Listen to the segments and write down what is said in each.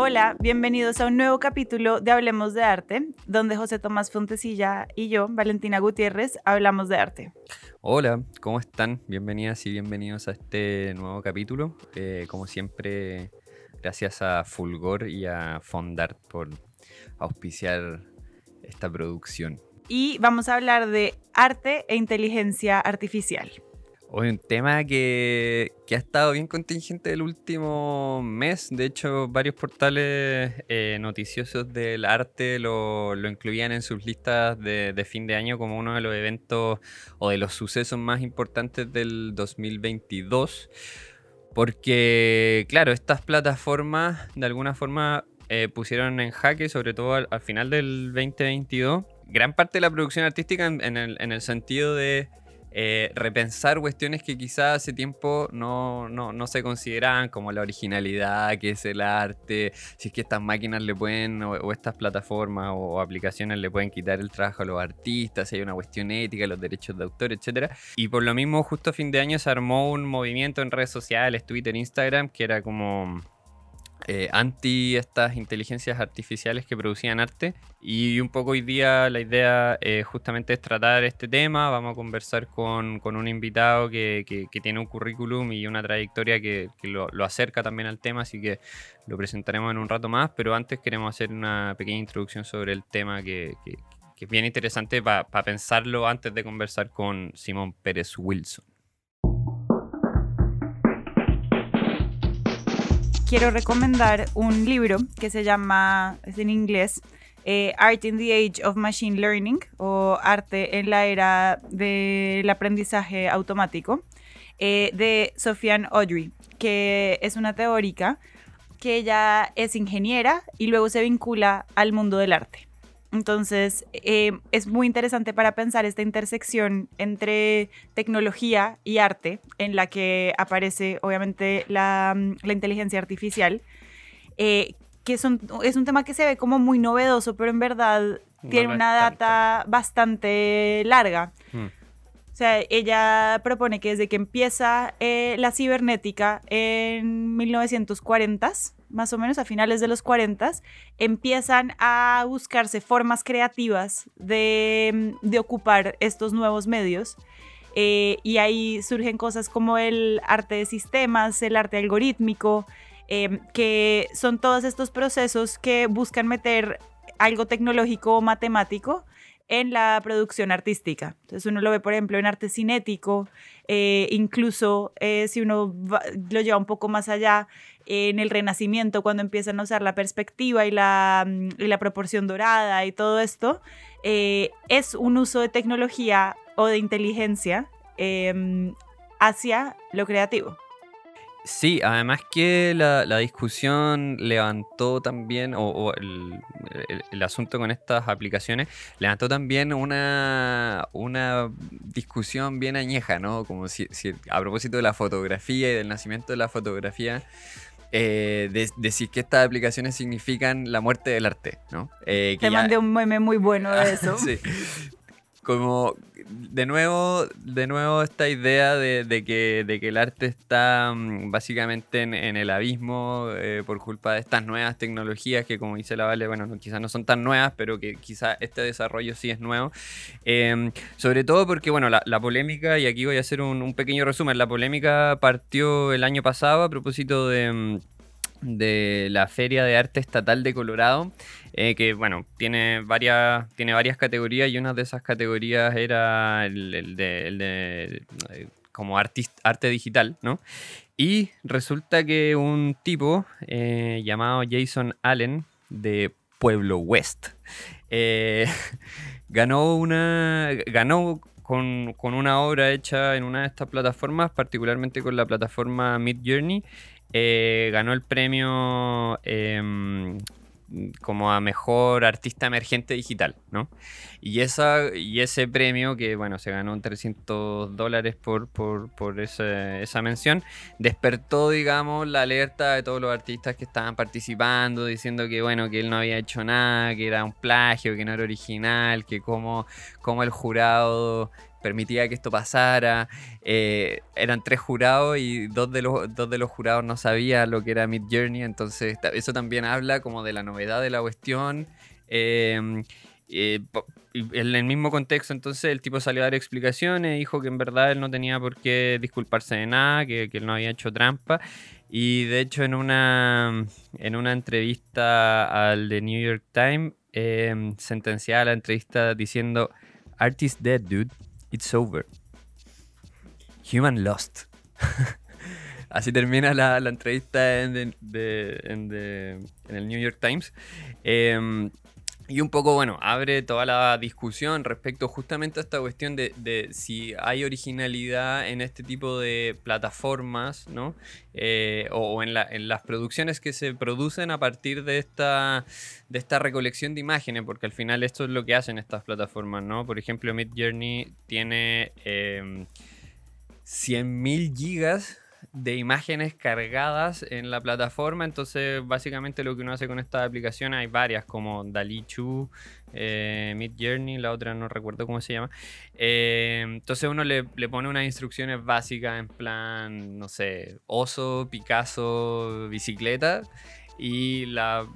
Hola, bienvenidos a un nuevo capítulo de Hablemos de Arte, donde José Tomás Fontesilla y yo, Valentina Gutiérrez, hablamos de arte. Hola, ¿cómo están? Bienvenidas y bienvenidos a este nuevo capítulo. Eh, como siempre, gracias a Fulgor y a Fondart por auspiciar esta producción. Y vamos a hablar de arte e inteligencia artificial. Hoy un tema que, ha estado bien contingente el último mes. De hecho, varios portales eh, noticiosos del arte lo, incluían en sus listas de, fin de año como uno de los eventos o de los sucesos más importantes del 2022. Porque, claro, estas plataformas de alguna forma eh, pusieron en jaque, sobre todo al, final del 2022, gran parte de la producción artística en el sentido de eh, repensar cuestiones que quizás hace tiempo no, no, se consideraban, como la originalidad, que es el arte, si es que estas máquinas le pueden, o, estas plataformas o, aplicaciones le pueden quitar el trabajo a los artistas, si hay una cuestión ética, los derechos de autor, etc. Y por lo mismo, justo a fin de año se armó un movimiento en redes sociales, Twitter, Instagram, que era como eh, anti estas inteligencias artificiales que producían arte. Y un poco hoy día la idea eh, justamente es tratar este tema. Vamos a conversar con, un invitado que, tiene un currículum y una trayectoria que, lo, acerca también al tema, así que lo presentaremos en un rato más. Pero antes queremos hacer una pequeña introducción sobre el tema que, es bien interesante para pensarlo antes de conversar con Simón Pérez Wilson. Quiero recomendar un libro que se llama, es en inglés, eh, Art in the Age of Machine Learning o Arte en la Era del Aprendizaje Automático, eh, de Sofiane Audrey, que es una teórica que ella es ingeniera y luego se vincula al mundo del arte. Entonces, eh, es muy interesante para pensar esta intersección entre tecnología y arte, en la que aparece obviamente la, mm, inteligencia artificial, eh, que es un, tema que se ve como muy novedoso, pero en verdad tiene una data bastante larga. Mm. O sea, ella propone que desde que empieza eh, la cibernética en 1940s, más o menos a finales de los 40, empiezan a buscarse formas creativas de, ocupar estos nuevos medios. Eh, y ahí surgen cosas como el arte de sistemas, el arte algorítmico, em, que son todos estos procesos que buscan meter algo tecnológico o matemático en la producción artística. Entonces uno lo ve, por ejemplo, en arte cinético, eh, incluso eh, si uno lo lleva un poco más allá, en el Renacimiento, cuando empiezan a usar la perspectiva y la, mm, la proporción dorada y todo esto, eh, es un uso de tecnología o de inteligencia em, hacia lo creativo. Sí, además que la, discusión levantó también, o, el, asunto con estas aplicaciones, levantó también una, una discusión bien añeja, ¿no? Como si, a propósito de la fotografía y del nacimiento de la fotografía, eh, de, decir que estas aplicaciones significan la muerte del arte, ¿no? Eh, Te mandé un meme muy bueno de eso. sí. Como de nuevo, de nuevo esta idea de, que, de que el arte está mm, básicamente en, el abismo eh, por culpa de estas nuevas tecnologías que como dice la Vale, bueno, quizás no son tan nuevas, pero que quizás este desarrollo sí es nuevo. Em, sobre todo porque, bueno, la, polémica, y aquí voy a hacer un, pequeño resumen, la polémica partió el año pasado a propósito de... Mm, de la Feria de Arte Estatal de Colorado, eh, que bueno, tiene varias, tiene varias categorías y una de esas categorías era el, de, eh, como arte digital, ¿no? Y resulta que un tipo eh, llamado Jason Allen de Pueblo West ganó una ganó con, con, una obra hecha en una de estas plataformas, particularmente con la plataforma Mid Journey, eh, ganó el premio em, como a mejor artista emergente digital, ¿no? Y, esa, y ese premio, que bueno, se ganó 300 dólares por, por, esa mención, despertó, digamos, la alerta de todos los artistas que estaban participando, diciendo que bueno, que él no había hecho nada, que era un plagio, que no era original, que como, como el jurado permitía que esto pasara. Eh, eran tres jurados y dos de, los, dos de los jurados no sabían lo que era Mid Journey, entonces eso también habla como de la novedad de la cuestión. Em, en el mismo contexto, entonces el tipo salió a dar explicaciones, dijo que en verdad él no tenía por qué disculparse de nada, que, que él no había hecho trampa. Y de hecho en una, en una entrevista al The New York Times, eh, sentenciaba la entrevista diciendo, Artist dead, dude. It's over. Human lost. Así termina la, entrevista en, en, el New York Times. Em, y un poco, bueno, abre toda la discusión respecto justamente a esta cuestión de, si hay originalidad en este tipo de plataformas, ¿no? Eh, o, en, las producciones que se producen a partir de esta, de esta recolección de imágenes, porque al final esto es lo que hacen estas plataformas, ¿no? Por ejemplo, Mid Journey tiene 100.000 em, gigas de imágenes cargadas en la plataforma. Entonces, básicamente lo que uno hace con esta aplicación, hay varias, como Dali Chu, eh, Mid Journey, la otra no recuerdo cómo se llama. Eh, entonces uno le, le, pone unas instrucciones básicas en plan, no sé, oso, Picasso, bicicleta y la,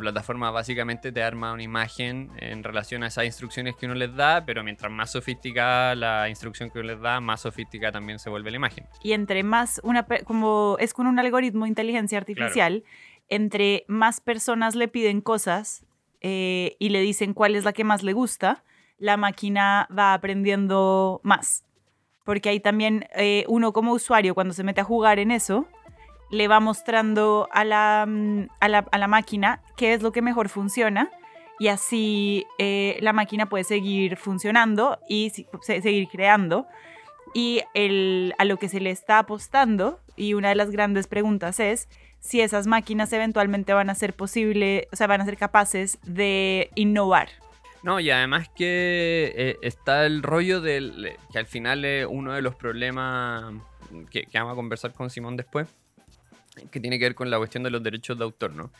plataforma básicamente te arma una imagen en relación a esas instrucciones que uno les da, pero mientras más sofisticada la instrucción que uno les da, más sofisticada también se vuelve la imagen. Y entre más, una como es con un algoritmo de inteligencia artificial, entre más personas le piden cosas eh, y le dicen cuál es la que más le gusta, la máquina va aprendiendo más. Porque ahí también eh, uno como usuario, cuando se mete a jugar en eso, le va mostrando a la, mm, a la, máquina qué es lo que mejor funciona y así eh, la máquina puede seguir funcionando y seguir creando. Y el, a lo que se le está apostando, y una de las grandes preguntas es si esas máquinas eventualmente van a ser posible, o sea, van a ser capaces de innovar. No, y además que eh, está el rollo del que al final es uno de los problemas que, que vamos a conversar con Simón después, que tiene que ver con la cuestión de los derechos de autor, ¿no?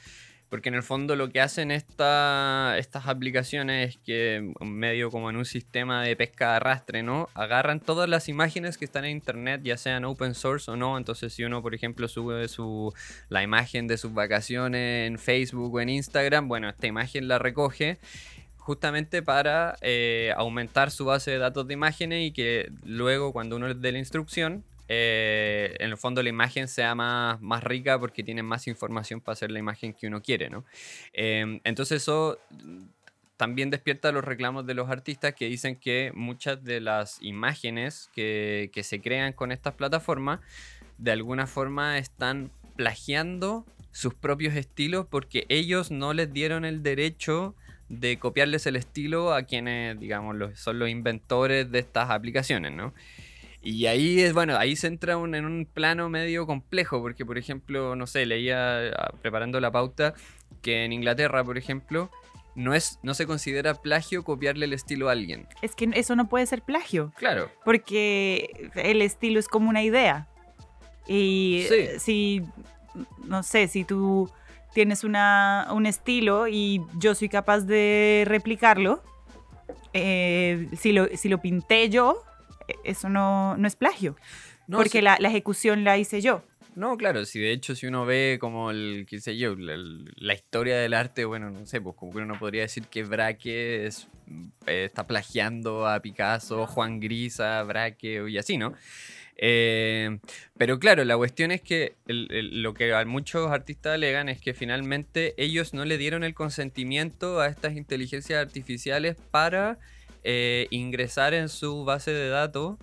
Porque en el fondo lo que hacen esta, estas aplicaciones es que, medio como en un sistema de pesca de arrastre, ¿no? Agarran todas las imágenes que están en internet, ya sean open source o no. Entonces, si uno, por ejemplo, sube su, la imagen de sus vacaciones en Facebook o en Instagram, bueno, esta imagen la recoge justamente para eh, aumentar su base de datos de imágenes y que luego, cuando uno le dé la instrucción, eh, en el fondo la imagen sea más, más rica porque tiene más información para hacer la imagen que uno quiere, ¿no? Em, entonces eso también despierta los reclamos de los artistas que dicen que muchas de las imágenes que, que se crean con estas plataformas de alguna forma están plagiando sus propios estilos porque ellos no les dieron el derecho de copiarles el estilo a quienes, digamos, son los inventores de estas aplicaciones, ¿no? Y ahí es, bueno, ahí se entra en un plano medio complejo, porque por ejemplo, no sé, leía ah, preparando la pauta que en Inglaterra, por ejemplo, no, es, no se considera plagio copiarle el estilo a alguien. Es que eso no puede ser plagio. Claro. Porque el estilo es como una idea. Y si, no sé, si tú tienes una, un estilo y yo soy capaz de replicarlo, eh, si, lo, si lo pinté yo, eso no, es plagio, porque la, ejecución la hice yo. No, claro, si de hecho si uno ve como el, qué sé yo, la, historia del arte, bueno, no sé, pues como que uno podría decir que Braque es, eh, está plagiando a Picasso, Juan Grisa, Braque y así, ¿no? Eh, pero claro, la cuestión es que lo que muchos artistas alegan es que finalmente ellos no le dieron el consentimiento a estas inteligencias artificiales para eh, ingresar en su base de datos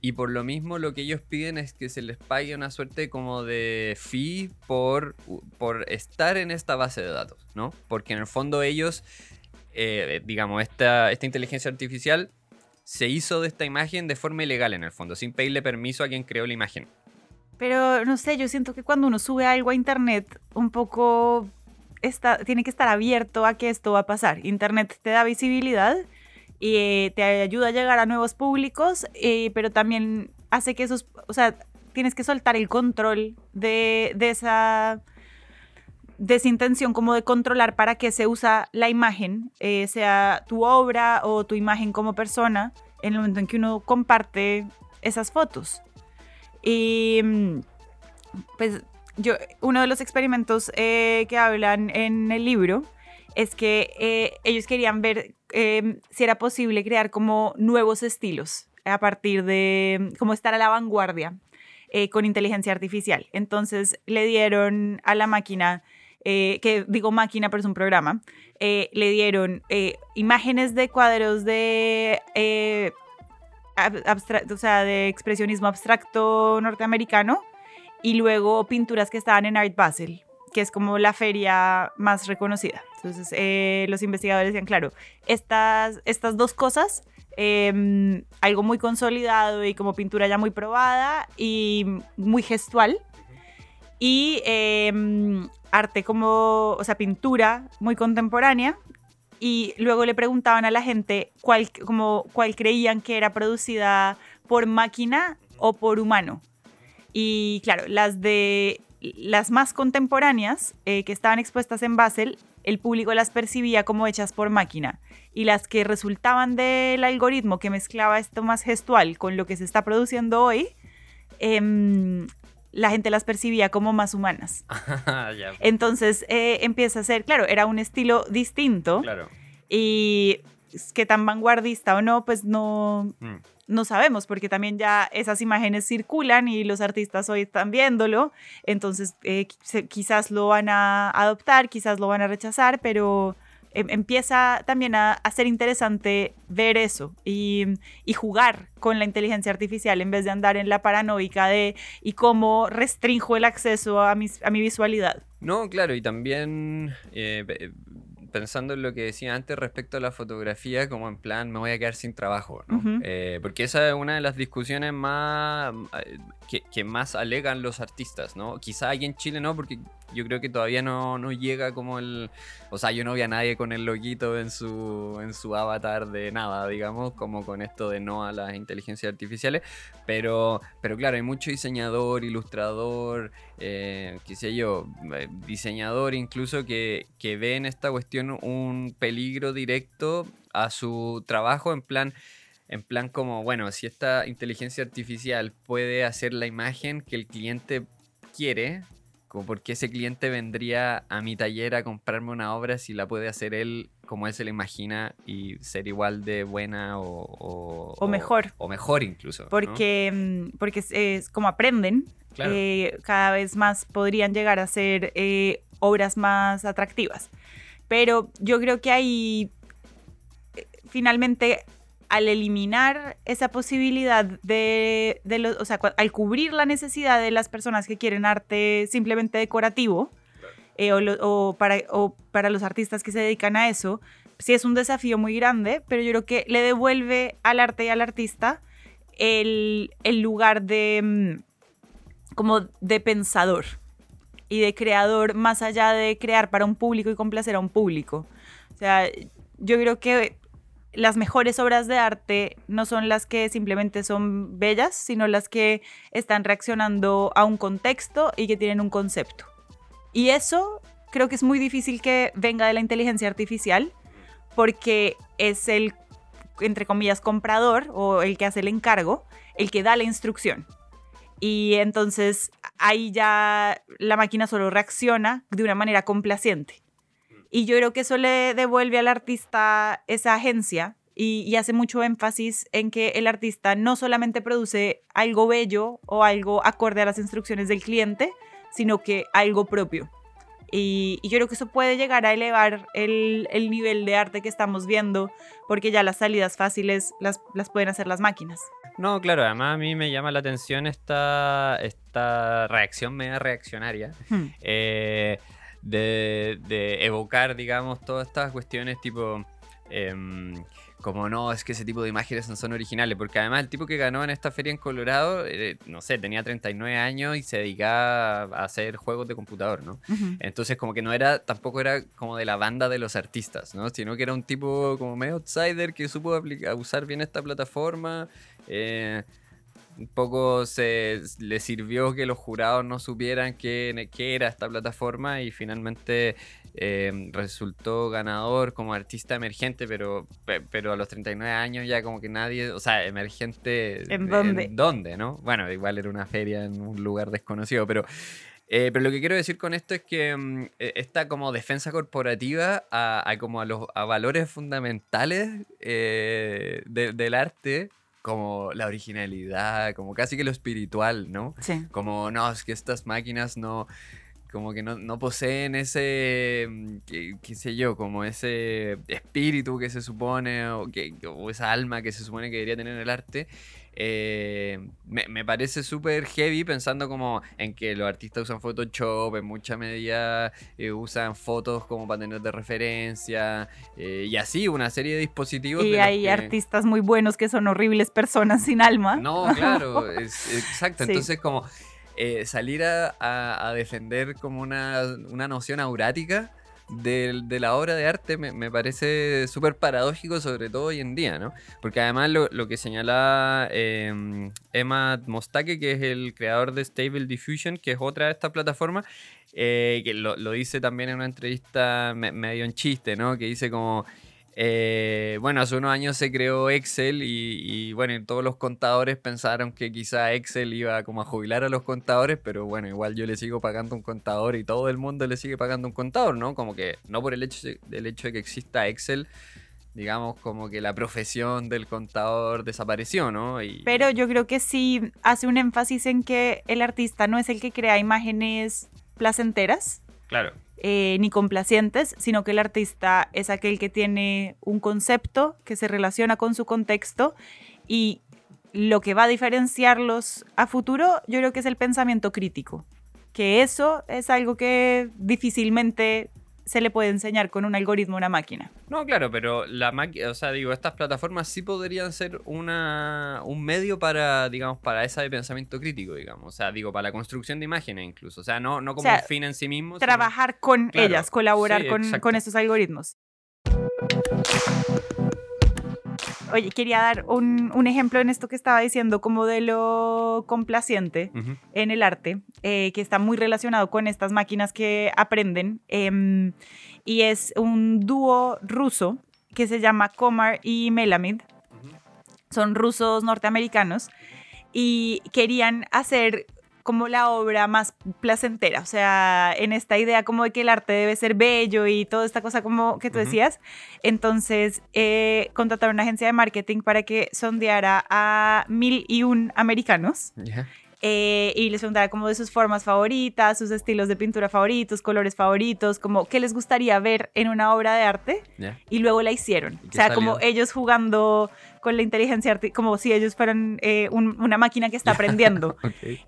y por lo mismo lo que ellos piden es que se les pague una suerte como de fee por, por estar en esta base de datos, ¿no? Porque en el fondo ellos, eh, digamos, esta, esta inteligencia artificial se hizo de esta imagen de forma ilegal en el fondo, sin pedirle permiso a quien creó la imagen. Pero no sé, yo siento que cuando uno sube algo a internet, un poco está, tiene que estar abierto a que esto va a pasar. Internet te da visibilidad y eh, te ayuda a llegar a nuevos públicos, eh, pero también hace que esos, o sea, tienes que soltar el control de, de esa intención como de controlar para qué se usa la imagen, eh, sea tu obra o tu imagen como persona, en el momento en que uno comparte esas fotos. Y mm, pues yo, uno de los experimentos que hablan en el libro es que ellos querían ver em, si era posible crear como nuevos estilos a partir de cómo estar a la vanguardia eh, con inteligencia artificial. Entonces le dieron a la máquina, que digo máquina, pero es un programa, le dieron imágenes de cuadros de o sea, de expresionismo abstracto norteamericano y luego pinturas que estaban en Art Basel, que es como la feria más reconocida. Entonces, eh, los investigadores decían, claro, estas, estas dos cosas, em, algo muy consolidado y como pintura ya muy probada y muy gestual, y em, arte como, o sea, pintura muy contemporánea, y luego le preguntaban a la gente cuál, como, cuál creían que era producida por máquina o por humano. Y claro, las de las más contemporáneas eh, que estaban expuestas en Basel, el público las percibía como hechas por máquina. Y las que resultaban del algoritmo que mezclaba esto más gestual con lo que se está produciendo hoy, em, la gente las percibía como más humanas. Entonces eh, empieza a ser, claro, era un estilo distinto. Claro. Y que tan vanguardista o no, pues no, mm. no sabemos, porque también ya esas imágenes circulan y los artistas hoy están viéndolo, entonces eh, quizás lo van a adoptar, quizás lo van a rechazar, pero Em, empieza también a, ser interesante ver eso y, jugar con la inteligencia artificial en vez de andar en la paranoica de y cómo restringo el acceso a, a mi visualidad. No, claro, y también eh, pensando en lo que decía antes respecto a la fotografía, como en plan, me voy a quedar sin trabajo, ¿no? Eh, porque esa es una de las discusiones más que, más alegan los artistas, ¿no? Quizá aquí en Chile no, porque yo creo que todavía no, no, llega como el... O sea, yo no vi a nadie con el loguito en su, en su avatar de nada, digamos, como con esto de no a las inteligencias artificiales, pero, pero claro, hay mucho diseñador, ilustrador, eh, qué sé yo, eh, diseñador incluso que, que ve en esta cuestión un peligro directo a su trabajo en plan en plan como, bueno, si esta inteligencia artificial puede hacer la imagen que el cliente quiere, como porque ese cliente vendría a mi taller a comprarme una obra si la puede hacer él como él se la imagina y ser igual de buena o, o, mejor. O, mejor incluso. Porque, mm, porque es, como aprenden, eh, cada vez más podrían llegar a ser eh, obras más atractivas. Pero yo creo que hay, eh, finalmente, al eliminar esa posibilidad de, los, o sea, al cubrir la necesidad de las personas que quieren arte simplemente decorativo, eh, o, para, o para los artistas que se dedican a eso, sí es un desafío muy grande, pero yo creo que le devuelve al arte y al artista el, el lugar de mm, como de pensador y de creador más allá de crear para un público y complacer a un público. O sea, yo creo que las mejores obras de arte no son las que simplemente son bellas, sino las que están reaccionando a un contexto y que tienen un concepto. Y eso creo que es muy difícil que venga de la inteligencia artificial porque es el, entre comillas, comprador o el que hace el encargo, el que da la instrucción. Y entonces ahí ya la máquina solo reacciona de una manera complaciente. Y yo creo que eso le devuelve al artista esa agencia y, hace mucho énfasis en que el artista no solamente produce algo bello o algo acorde a las instrucciones del cliente, sino que algo propio. Y, yo creo que eso puede llegar a elevar el, nivel de arte que estamos viendo, porque ya las salidas fáciles las, las pueden hacer las máquinas. No, claro, además a mí me llama la atención esta, esta reacción media reaccionaria. Hmm. Eh, de, evocar, digamos, todas estas cuestiones tipo... Em, como no, es que ese tipo de imágenes no son originales, porque además el tipo que ganó en esta feria en Colorado, eh, no sé, tenía 39 años y se dedicaba a hacer juegos de computador, ¿no? Entonces como que no era, tampoco era como de la banda de los artistas, ¿no? Sino que era un tipo como medio outsider que supo usar bien esta plataforma. Eh, un poco se le sirvió que los jurados no supieran qué, qué era esta plataforma y finalmente eh, resultó ganador como artista emergente, pero, pero a los 39 años ya como que nadie, o sea, emergente... ¿En dónde? ¿En dónde, no? Bueno, igual era una feria en un lugar desconocido, pero... Eh, pero lo que quiero decir con esto es que e, esta como defensa corporativa a, como a los a valores fundamentales eh, del arte como la originalidad, como casi que lo espiritual, ¿no? Sí. Como, no, es que estas máquinas no, como que no, poseen ese, mm, qué, sé yo, como ese espíritu que se supone, o, que, o esa alma que se supone que debería tener el arte. Eh, me, parece súper heavy pensando como en que los artistas usan Photoshop, en mucha medida eh, usan fotos como para tener de referencia, eh, y así una serie de dispositivos. Y hay artistas muy buenos que son horribles personas sin alma. No, claro, exacto. Entonces como salir a, defender como una, una noción aurática de, la obra de arte me, parece súper paradójico, sobre todo hoy en día, ¿no? Porque además lo, que señala em, Emma Mostake, que es el creador de Stable Diffusion, que es otra de estas plataformas, eh, que lo, dice también en una entrevista medio en chiste, ¿no? Que dice como eh, bueno, hace unos años se creó Excel y, bueno, todos los contadores pensaron que quizá Excel iba como a jubilar a los contadores, pero bueno, igual yo le sigo pagando un contador y todo el mundo le sigue pagando un contador, ¿no? Como que no por el hecho, del hecho de que exista Excel, digamos como que la profesión del contador desapareció, ¿no? Pero yo creo que sí hace un énfasis en que el artista no es el que crea imágenes placenteras. Claro. Eh, ni complacientes, sino que el artista es aquel que tiene un concepto que se relaciona con su contexto y lo que va a diferenciarlos a futuro yo creo que es el pensamiento crítico, que eso es algo que difícilmente se le puede enseñar con un algoritmo a una máquina. No, claro, pero la máquina, o sea, digo, estas plataformas sí podrían ser una, un medio para, digamos, para esa de pensamiento crítico, digamos. O sea, digo, para la construcción de imágenes incluso. O sea, no, no como un fin en sí mismo. Trabajar con ellas, colaborar con, con esos algoritmos. Oye, quería dar un, ejemplo en esto que estaba diciendo, como de lo complaciente en el arte, eh, que está muy relacionado con estas máquinas que aprenden. Em, y es un dúo ruso que se llama Komar y Melamid. Son rusos norteamericanos y querían hacer como la obra más placentera, o sea, en esta idea como de que el arte debe ser bello y toda esta cosa como que tú decías. Entonces, eh, contrataron una agencia de marketing para que sondeara a mil y un americanos. Eh, y les preguntara como de sus formas favoritas, sus estilos de pintura favoritos, colores favoritos, como qué les gustaría ver en una obra de arte. Y luego la hicieron. O sea, como ellos jugando con la inteligencia artificial, como si ellos fueran eh, una máquina que está aprendiendo.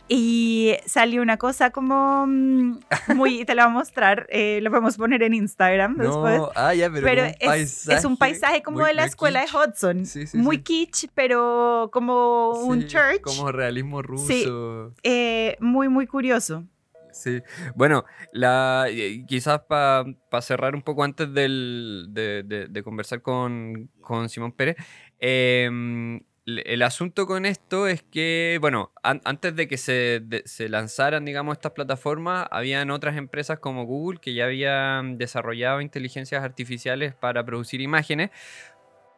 Y salió una cosa como mm, muy, te la voy a mostrar, eh, lo podemos poner en Instagram después. Ah, ya, pero, es, un paisaje como de la escuela de Hudson. muy kitsch, pero como un church. Como realismo ruso. Eh, muy, muy curioso. Sí, bueno, la, quizás para cerrar un poco antes del, de, de, conversar con, con Simón Pérez, Em, el asunto con esto es que, bueno, antes de que se, lanzaran, digamos, estas plataformas, habían otras empresas como Google que ya habían desarrollado inteligencias artificiales para producir imágenes,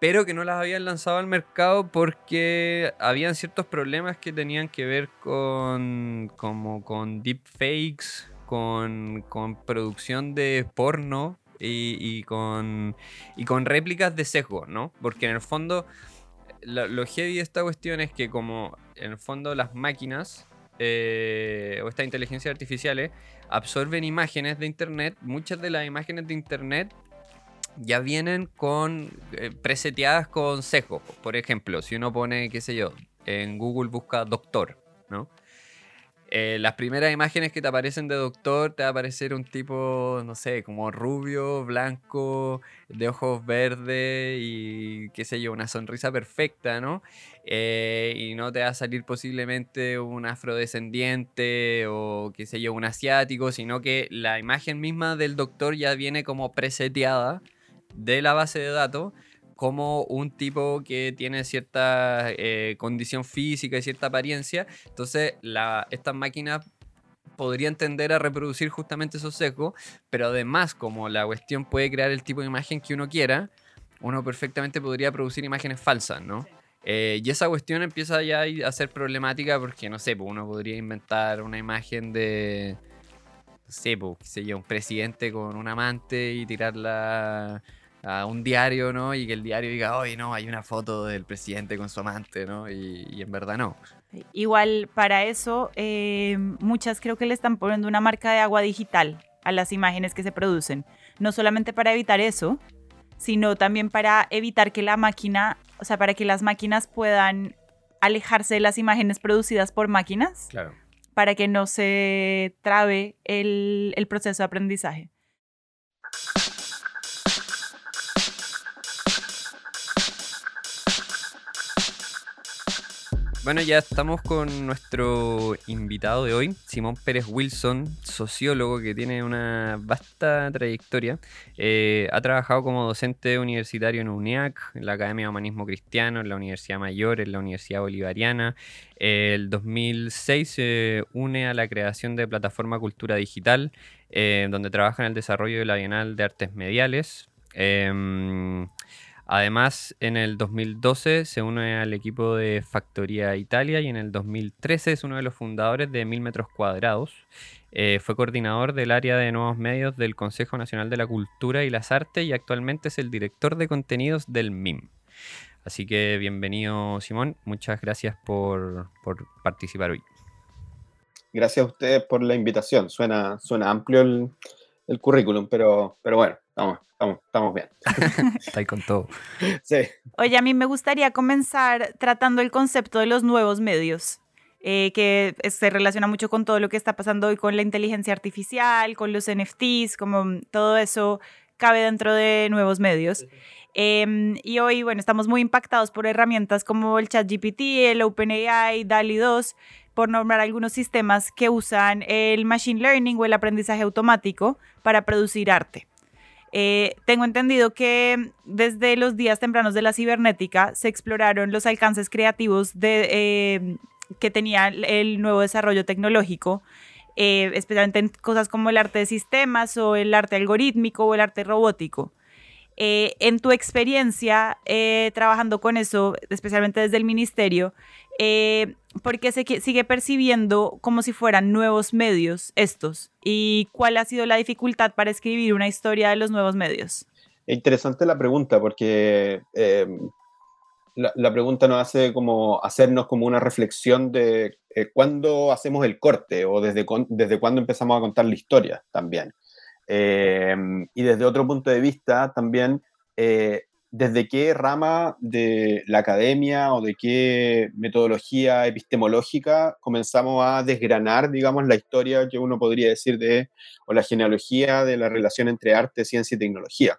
pero que no las habían lanzado al mercado porque habían ciertos problemas que tenían que ver con, como con deepfakes, con, con producción de porno y, con, y con réplicas de sesgo, ¿no? Porque en el fondo, lo, heavy de esta cuestión es que como en el fondo las máquinas eh, o estas inteligencias artificiales absorben imágenes de Internet, muchas de las imágenes de Internet ya vienen con eh, preseteadas con sesgo. Por ejemplo, si uno pone, qué sé yo, en Google busca doctor, ¿no? Eh, las primeras imágenes que te aparecen de doctor te va a aparecer un tipo, no sé, como rubio, blanco, de ojos verdes y qué sé yo, una sonrisa perfecta, ¿no? Eh, y no te va a salir posiblemente un afrodescendiente o qué sé yo, un asiático, sino que la imagen misma del doctor ya viene como preseteada de la base de datos como un tipo que tiene cierta eh, condición física y cierta apariencia, entonces estas máquinas podrían tender a reproducir justamente esos sesgos, pero además como la cuestión puede crear el tipo de imagen que uno quiera, uno perfectamente podría producir imágenes falsas, ¿no? Eh, y esa cuestión empieza ya a ser problemática porque, no sé, pues uno podría inventar una imagen de, no sé, pues, qué un presidente con un amante y tirarla a un diario, ¿no? Y que el diario diga, oye, no, hay una foto del presidente con su amante, ¿no? Y, en verdad no. Igual para eso, eh, muchas creo que le están poniendo una marca de agua digital a las imágenes que se producen. No solamente para evitar eso, sino también para evitar que la máquina, o sea, para que las máquinas puedan alejarse de las imágenes producidas por máquinas. Claro. Para que no se trabe el, el proceso de aprendizaje. Bueno, ya estamos con nuestro invitado de hoy, Simón Pérez Wilson, sociólogo que tiene una vasta trayectoria. Eh, ha trabajado como docente universitario en UNIAC, en la Academia de Humanismo Cristiano, en la Universidad Mayor, en la Universidad Bolivariana. el 2006 se une a la creación de Plataforma Cultura Digital, eh, donde trabaja en el desarrollo de la Bienal de Artes Mediales. Em, Además, en el 2012 se une al equipo de Factoría Italia y en el 2013 es uno de los fundadores de Mil Metros Cuadrados. Eh, fue coordinador del área de nuevos medios del Consejo Nacional de la Cultura y las Artes y actualmente es el director de contenidos del MIM. Así que bienvenido Simón, muchas gracias por, participar hoy. Gracias a ustedes por la invitación. Suena, suena amplio el, el currículum, pero, pero bueno, estamos, estamos, bien. Está ahí con todo. Sí. Oye, a mí me gustaría comenzar tratando el concepto de los nuevos medios. Eh, que se relaciona mucho con todo lo que está pasando hoy con la inteligencia artificial, con los NFTs, como todo eso cabe dentro de nuevos medios. Em, y hoy, bueno, estamos muy impactados por herramientas como el ChatGPT, el OpenAI, DALI 2, por nombrar algunos sistemas que usan el Machine Learning o el aprendizaje automático para producir arte. Eh, tengo entendido que desde los días tempranos de la cibernética se exploraron los alcances creativos de, eh, que tenía el nuevo desarrollo tecnológico, eh, especialmente en cosas como el arte de sistemas o el arte algorítmico o el arte robótico. en tu experiencia trabajando con eso, especialmente desde el ministerio, eh, porque se sigue percibiendo como si fueran nuevos medios estos. ¿Y cuál ha sido la dificultad para escribir una historia de los nuevos medios? Interesante la pregunta, porque eh, la, pregunta nos hace como hacernos como una reflexión de eh, cuándo hacemos el corte o desde, desde cuándo empezamos a contar la historia también. y desde otro punto de vista también desde qué rama de la academia o de qué metodología epistemológica comenzamos a desgranar, digamos, la historia que uno podría decir de, o la genealogía de la relación entre arte, ciencia y tecnología.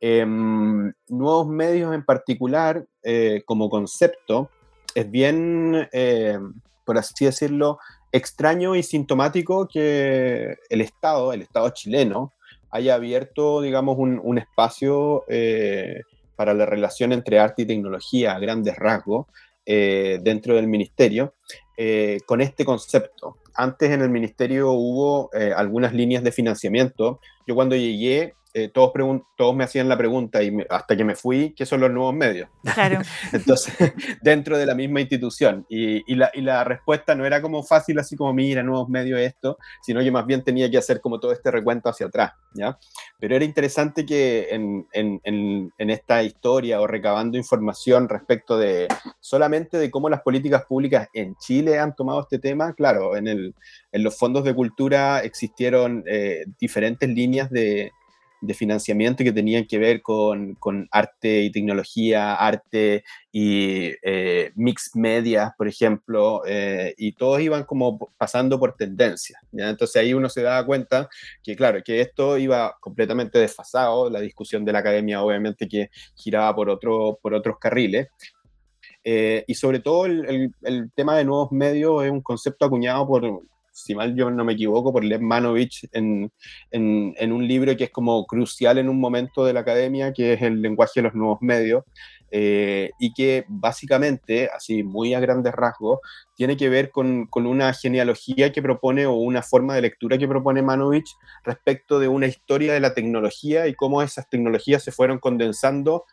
Em, nuevos medios en particular, eh, como concepto, es bien, eh, por así decirlo, extraño y sintomático que el Estado, el Estado chileno, haya abierto, digamos, un, un espacio eh, para la relación entre arte y tecnología a grandes rasgos eh, dentro del ministerio eh, con este concepto. Antes en el ministerio hubo eh, algunas líneas de financiamiento. Yo cuando llegué eh, todos, todos me hacían la pregunta y hasta que me fui, ¿qué son los nuevos medios? Claro. Entonces, dentro de la misma institución. Y, y, la, y, la, respuesta no era como fácil, así como, mira, nuevos medios esto, sino que más bien tenía que hacer como todo este recuento hacia atrás, ¿ya? Pero era interesante que en, en, en, en esta historia o recabando información respecto de solamente de cómo las políticas públicas en Chile han tomado este tema, claro, en, el, en los fondos de cultura existieron eh, diferentes líneas de de financiamiento que tenían que ver con, arte y tecnología, arte y eh, mixed media, por ejemplo, eh, y todos iban como pasando por tendencias. Entonces ahí uno se daba cuenta que, claro, que esto iba completamente desfasado, la discusión de la academia obviamente que giraba por, otro, por otros carriles. Eh, y sobre todo el, el, tema de nuevos medios es un concepto acuñado por si mal yo no me equivoco, por Lev Manovich en, en, un libro que es como crucial en un momento de la academia, que es el lenguaje de los nuevos medios, eh, y que básicamente, así muy a grandes rasgos, tiene que ver con, con, una genealogía que propone o una forma de lectura que propone Manovich respecto de una historia de la tecnología y cómo esas tecnologías se fueron condensando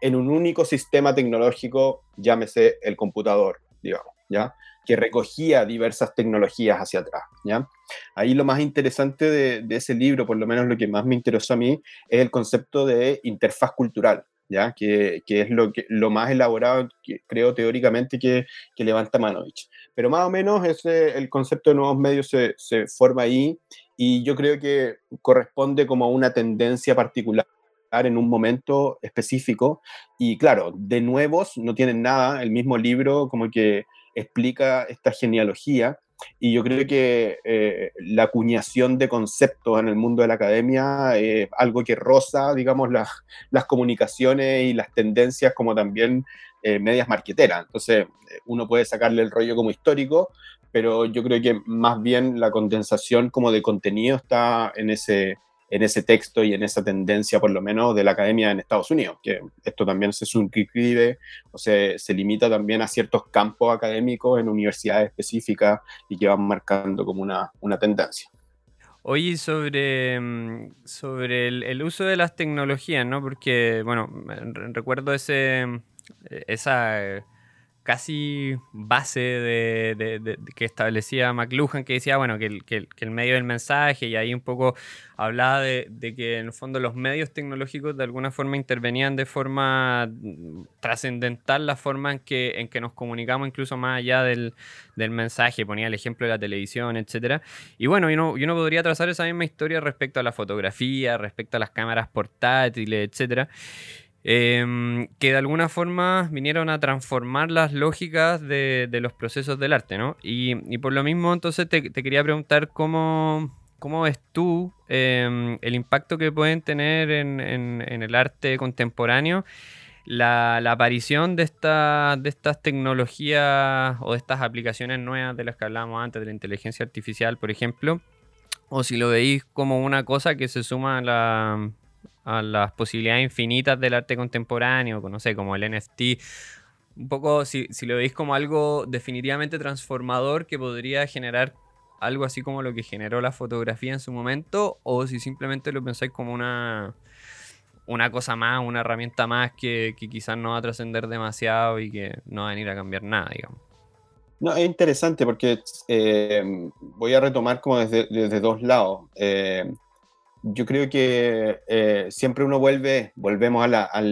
en un único sistema tecnológico, llámese el computador, digamos, ¿ya? Que recogía diversas tecnologías hacia atrás, ¿ya? Ahí lo más interesante de, ese libro, por lo menos lo que más me interesó a mí, es el concepto de interfaz cultural, ¿ya? Que, que es lo, que, lo más elaborado, que creo teóricamente, que, que levanta Manovich. Pero más o menos ese, el concepto de nuevos medios se, se forma ahí y yo creo que corresponde como a una tendencia particular en un momento específico. Y claro, de nuevos no tienen nada, el mismo libro como que explica esta genealogía. Y yo creo que eh, la acuñación de conceptos en el mundo de la academia es algo que roza, digamos, las comunicaciones y las tendencias como también eh, medias marqueteras. Entonces, uno puede sacarle el rollo como histórico, pero yo creo que más bien la condensación como de contenido está en ese, en ese texto y en esa tendencia, por lo menos, de la academia en Estados Unidos, que esto también se suscribe o se, se limita también a ciertos campos académicos en universidades específicas y que van marcando como una, una tendencia. Oye, sobre, mm, sobre el, uso de las tecnologías, ¿no? Porque, bueno, recuerdo ese, esa casi base de, que establecía McLuhan, que decía, bueno, que el, que, el, medio del mensaje, y ahí un poco hablaba de, que en el fondo los medios tecnológicos de alguna forma intervenían de forma trascendental la forma en que, en que nos comunicamos, incluso más allá del, mensaje, ponía el ejemplo de la televisión, etc. Y bueno, uno, uno podría trazar esa misma historia respecto a la fotografía, respecto a las cámaras portátiles, etcétera. Em, que de alguna forma vinieron a transformar las lógicas de, los procesos del arte, ¿no? Y, por lo mismo, entonces te, quería preguntar cómo, cómo ves tú em, el impacto que pueden tener en, el arte contemporáneo la, aparición de, de estas tecnologías o de estas aplicaciones nuevas de las que hablábamos antes, de la inteligencia artificial, por ejemplo, o si lo veis como una cosa que se suma a la a las posibilidades infinitas del arte contemporáneo, no sé, como el NFT. Un poco, si, lo veis como algo definitivamente transformador que podría generar algo así como lo que generó la fotografía en su momento, o si simplemente lo pensáis como una, una cosa más, una herramienta más que, quizás no va a trascender demasiado y que no va a venir a cambiar nada, digamos. No, es interesante porque eh, voy a retomar como desde, desde dos lados. Eh, yo creo que eh, siempre uno vuelve, volvemos a,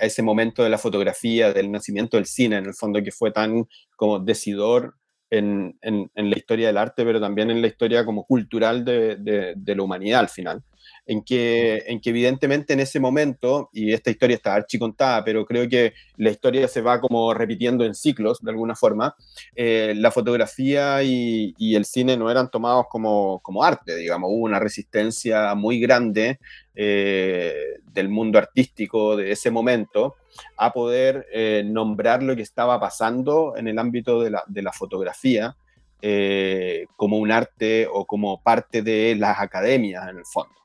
ese momento de la fotografía, del nacimiento del cine, en el fondo que fue tan como decidor en, la historia del arte, pero también en la historia como cultural de la humanidad al final en que, en que evidentemente en ese momento, y esta historia está archicontada, pero creo que la historia se va como repitiendo en ciclos de alguna forma, eh, la fotografía y, el cine no eran tomados como, como arte, digamos, hubo una resistencia muy grande eh, del mundo artístico de ese momento a poder eh, nombrar lo que estaba pasando en el ámbito de la, de la fotografía. como un arte o como parte de las academias en el fondo.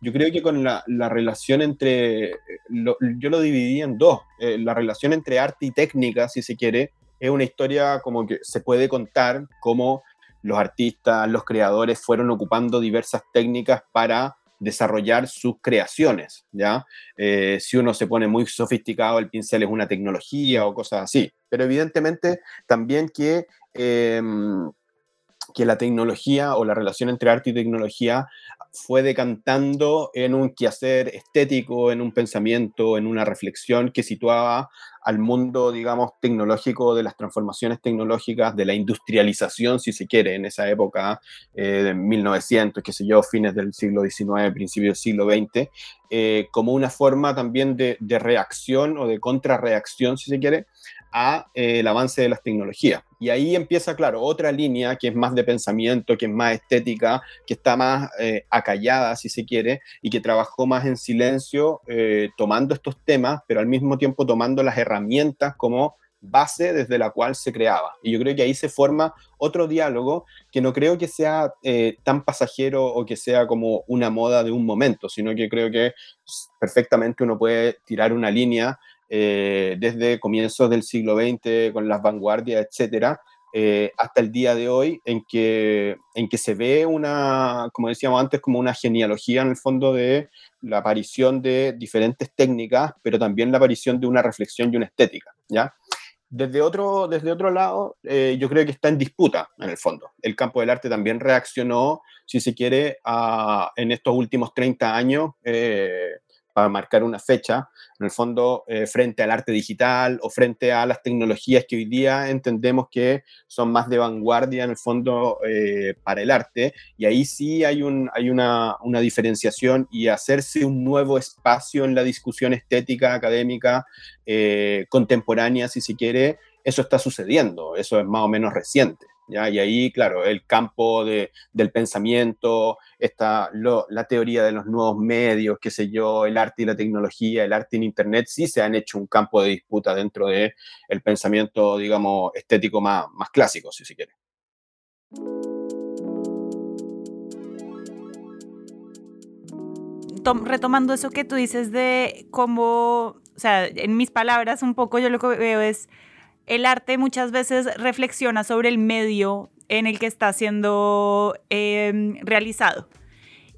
Yo creo que con la, relación entre, yo lo dividí en dos, eh, la relación entre arte y técnica, si se quiere, es una historia como que se puede contar cómo los artistas, los creadores fueron ocupando diversas técnicas para desarrollar sus creaciones, ¿ya? Eh, si uno se pone muy sofisticado, el pincel es una tecnología o cosas así, pero evidentemente también que... Em, que la tecnología o la relación entre arte y tecnología fue decantando en un quehacer estético, en un pensamiento, en una reflexión que situaba al mundo, digamos, tecnológico, de las transformaciones tecnológicas, de la industrialización, si se quiere, en esa época eh, de 1900, qué sé yo, fines del siglo XIX, principios del siglo XX, eh, como una forma también de, de reacción o de contrarreacción, si se quiere, a eh, el avance de las tecnologías. Y ahí empieza, claro, otra línea que es más de pensamiento, que es más estética, que está más eh, acallada, si se quiere, y que trabajó más en silencio, eh, tomando estos temas, pero al mismo tiempo tomando las herramientas como base desde la cual se creaba. Y yo creo que ahí se forma otro diálogo que no creo que sea tan pasajero o que sea como una moda de un momento, sino que creo que perfectamente uno puede tirar una línea eh, desde comienzos del siglo XX con las vanguardias, etcétera, eh, hasta el día de hoy, en que, en que se ve una, como decíamos antes, como una genealogía en el fondo de la aparición de diferentes técnicas, pero también la aparición de una reflexión y una estética, ¿ya? Desde otro, desde otro lado, eh, yo creo que está en disputa, en el fondo. El campo del arte también reaccionó, si se quiere, en estos últimos 30 años, eh, para marcar una fecha, en el fondo, eh, frente al arte digital o frente a las tecnologías que hoy día entendemos que son más de vanguardia, en el fondo, eh, para el arte. Y ahí sí hay, un, hay una, una, diferenciación y hacerse un nuevo espacio en la discusión estética, académica, eh, contemporánea, si se quiere, eso está sucediendo, eso es más o menos reciente. Y ahí, claro, el campo de, del pensamiento, está la teoría de los nuevos medios, qué sé yo, el arte y la tecnología, el arte en Internet, sí se han hecho un campo de disputa dentro del el pensamiento, digamos, estético más, más clásico, si se quiere. retomando eso que tú dices de cómo, o sea, en mis palabras un poco yo lo que veo es el arte muchas veces reflexiona sobre el medio en el que está siendo em, realizado.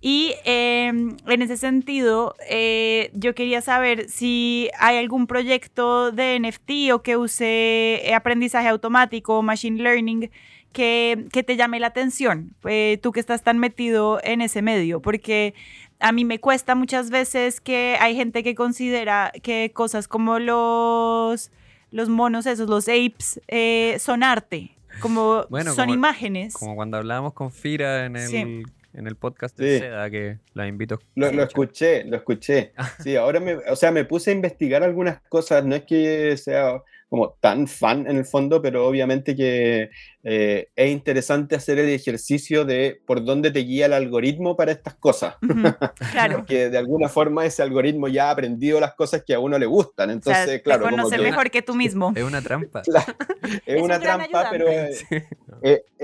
Y em, en ese sentido, eh, yo quería saber si hay algún proyecto de NFT o que use aprendizaje automático o machine learning que, que te llame la atención, eh, tú que estás tan metido en ese medio, porque a mí me cuesta muchas veces que hay gente que considera que cosas como los los monos esos, los apes, eh, son arte, como son imágenes. Como cuando hablábamos con Fira en el, en el podcast de Seda, que la invito. Lo, lo escuché, lo escuché. Sí, ahora me, o sea, me puse a investigar algunas cosas, no es que sea como tan fan en el fondo, pero obviamente que eh, es interesante hacer el ejercicio de por dónde te guía el algoritmo para estas cosas. claro. que de alguna forma ese algoritmo ya ha aprendido las cosas que a uno le gustan. Entonces, claro. Te conoce mejor que tú mismo. Es una trampa. es, una trampa, pero es,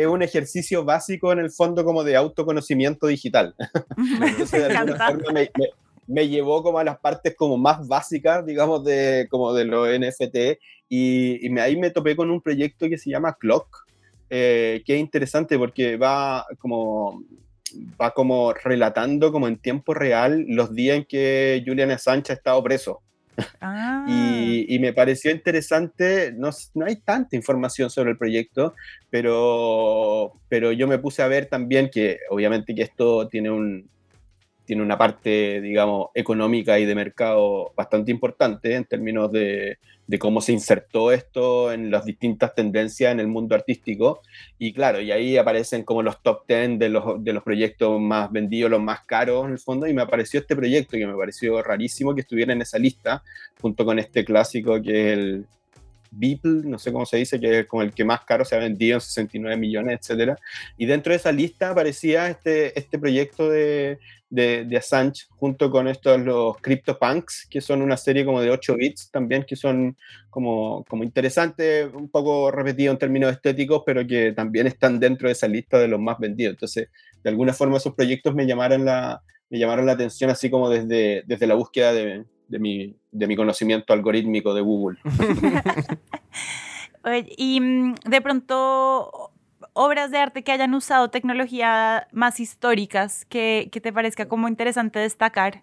un ejercicio básico en el fondo como de autoconocimiento digital. Entonces, de alguna forma me, me llevó como a las partes como más básicas, digamos, de, como de los NFT y, me, ahí me topé con un proyecto que se llama Clock, eh, que es interesante porque va como, va como relatando como en tiempo real los días en que Julian Assange ha estado preso. Ah. Y, y, me pareció interesante, no, no, hay tanta información sobre el proyecto, pero, pero yo me puse a ver también que obviamente que esto tiene un, tiene una parte, digamos, económica y de mercado bastante importante en términos de, cómo se insertó esto en las distintas tendencias en el mundo artístico. Y claro, y ahí aparecen como los top 10 de los, de los proyectos más vendidos, los más caros en el fondo. Y me apareció este proyecto que me pareció rarísimo que estuviera en esa lista, junto con este clásico que es el Beeple, no sé cómo se dice, que es como el que más caro se ha vendido en 69 millones, etcétera. Y dentro de esa lista aparecía este, este proyecto de, de, Assange junto con estos los CryptoPunks, que son una serie como de 8 bits también, que son como, como interesantes, un poco repetido en términos estéticos, pero que también están dentro de esa lista de los más vendidos. Entonces, de alguna forma esos proyectos me llamaron la, me llamaron la atención así como desde, desde la búsqueda de, de mi, de mi conocimiento algorítmico de Google. y mm, de pronto, obras de arte que hayan usado tecnología más históricas que, que te parezca como interesante destacar.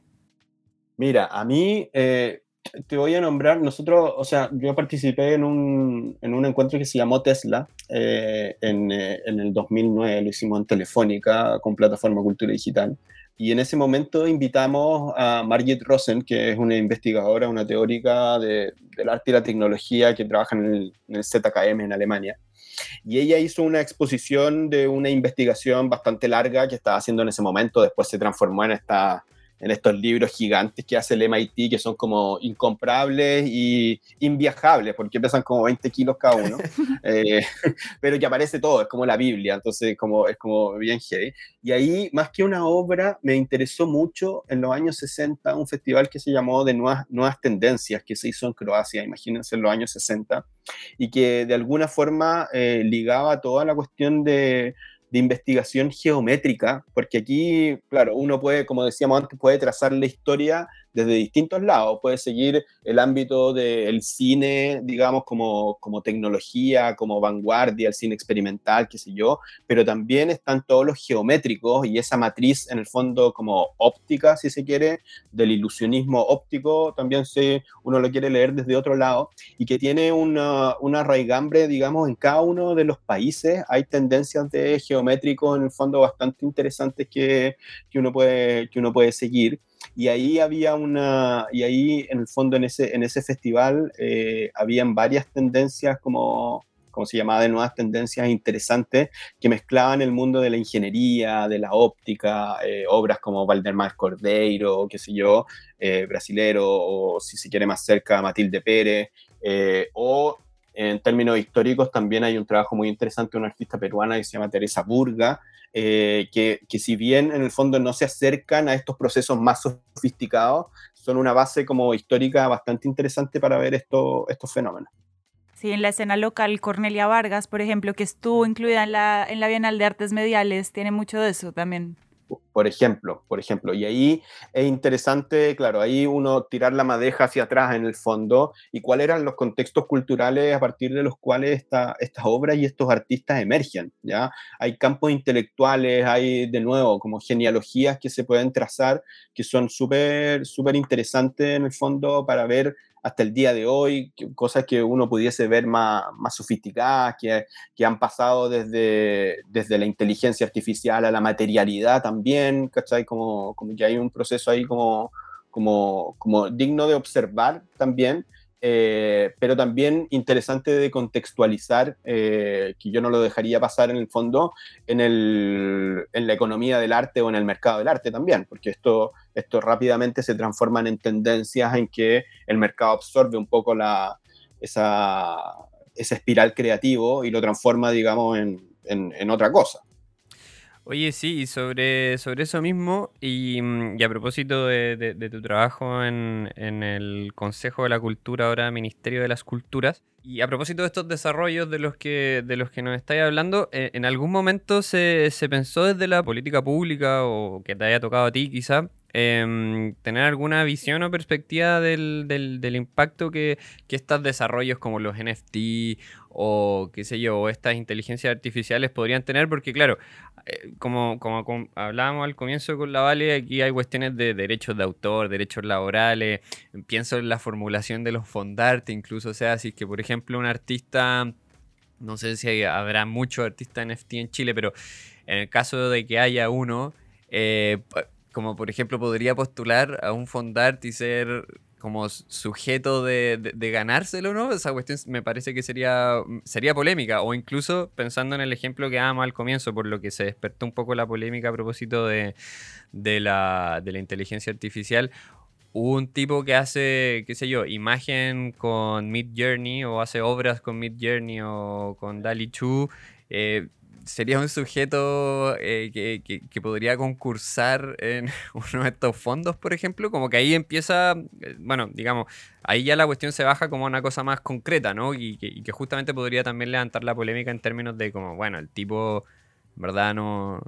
Mira, a mí eh, te voy a nombrar, nosotros, o sea, yo participé en un, en un encuentro que se llamó Tesla eh, en, eh, en, el 2009, lo hicimos en Telefónica con plataforma Cultura Digital. Y en ese momento invitamos a Margit Rosen, que es una investigadora, una teórica de, del arte y la tecnología que trabaja en el, en el, ZKM en Alemania. Y ella hizo una exposición de una investigación bastante larga que estaba haciendo en ese momento, después se transformó en esta en estos libros gigantes que hace el MIT, que son como incomprables y inviajables, porque pesan como 20 kilos cada uno, eh, pero que aparece todo, es como la Biblia, entonces como, es como bien heavy. Y ahí, más que una obra, me interesó mucho en los años 60 un festival que se llamó de Nuevas, Nuevas Tendencias, que se hizo en Croacia, imagínense, en los años 60, y que de alguna forma eh, ligaba toda la cuestión de de investigación geométrica, porque aquí, claro, uno puede, como decíamos antes, puede trazar la historia desde distintos lados. Puede seguir el ámbito del cine, digamos, como, como tecnología, como vanguardia, el cine experimental, qué sé yo, pero también están todos los geométricos y esa matriz, en el fondo, como óptica, si se quiere, del ilusionismo óptico, también se, uno lo quiere leer desde otro lado, y que tiene una, una raigambre, digamos, en cada uno de los países. Hay tendencias de geométrico, en el fondo, bastante interesantes que, que, uno, puede, que uno puede seguir. Y ahí había una, y ahí en el fondo en ese, en ese festival eh, habían varias tendencias como, como se llamaba de nuevas tendencias interesantes que mezclaban el mundo de la ingeniería, de la óptica, eh, obras como Valdemar Cordeiro, qué sé yo, eh, brasilero, o si se quiere más cerca, Matilde Pérez, o en términos históricos también hay un trabajo muy interesante de una artista peruana que se llama Teresa Burga, eh, que, que, si bien en el fondo no se acercan a estos procesos más sofisticados, son una base como histórica bastante interesante para ver esto, estos fenómenos. Sí, en la escena local, Cornelia Vargas, por ejemplo, que estuvo incluida en la, en la Bienal de Artes Mediales, tiene mucho de eso también por ejemplo, por ejemplo. Y ahí es interesante, claro, ahí uno tirar la madeja hacia atrás en el fondo y cuáles eran los contextos culturales a partir de los cuales esta, estas obras y estos artistas emergen, ¿ya? Hay campos intelectuales, hay de nuevo como genealogías que se pueden trazar que son súper, súper interesantes en el fondo para ver hasta el día de hoy, cosas que uno pudiese ver más, más sofisticadas, que, que, han pasado desde, desde la inteligencia artificial a la materialidad también, ¿cachai? Como, como que hay un proceso ahí como, como, como digno de observar también. Eh, pero también interesante de contextualizar, eh, que yo no lo dejaría pasar en el fondo, en, el, en, la economía del arte o en el mercado del arte también, porque esto, esto rápidamente se transforman en tendencias en que el mercado absorbe un poco la, esa, esa espiral creativo y lo transforma, digamos, en, en, en otra cosa. Oye, sí, sobre, sobre eso mismo, y, mm, a propósito de, tu trabajo en, el Consejo de la Cultura, ahora Ministerio de las Culturas, y a propósito de estos desarrollos de los que, de los que nos estáis hablando, eh, ¿en algún momento se, se pensó desde la política pública o que te haya tocado a ti quizá Em, tener alguna visión o perspectiva del, del, impacto que, que, estos desarrollos como los NFT o qué sé yo, o estas inteligencias artificiales podrían tener, porque claro, eh, como, como, hablábamos al comienzo con la Vale, aquí hay cuestiones de derechos de autor, derechos laborales, pienso en la formulación de los fondarte incluso, o sea, si es que por ejemplo un artista, no sé si habrá muchos artistas NFT en Chile, pero en el caso de que haya uno, eh, como por ejemplo podría postular a un fondart y ser como sujeto de, ganárselo, ¿no? Esa cuestión me parece que sería, sería polémica, o incluso pensando en el ejemplo que dábamos al comienzo, por lo que se despertó un poco la polémica a propósito de, la, de la inteligencia artificial, un tipo que hace, qué sé yo, imagen con Mid Journey o hace obras con Mid Journey o con Dali Chu, eh, sería un sujeto eh, que, podría concursar en uno de estos fondos, por ejemplo, como que ahí empieza, eh, bueno, digamos, ahí ya la cuestión se baja como una cosa más concreta, ¿no? Y que, justamente podría también levantar la polémica en términos de como, bueno, el tipo, ¿verdad? No,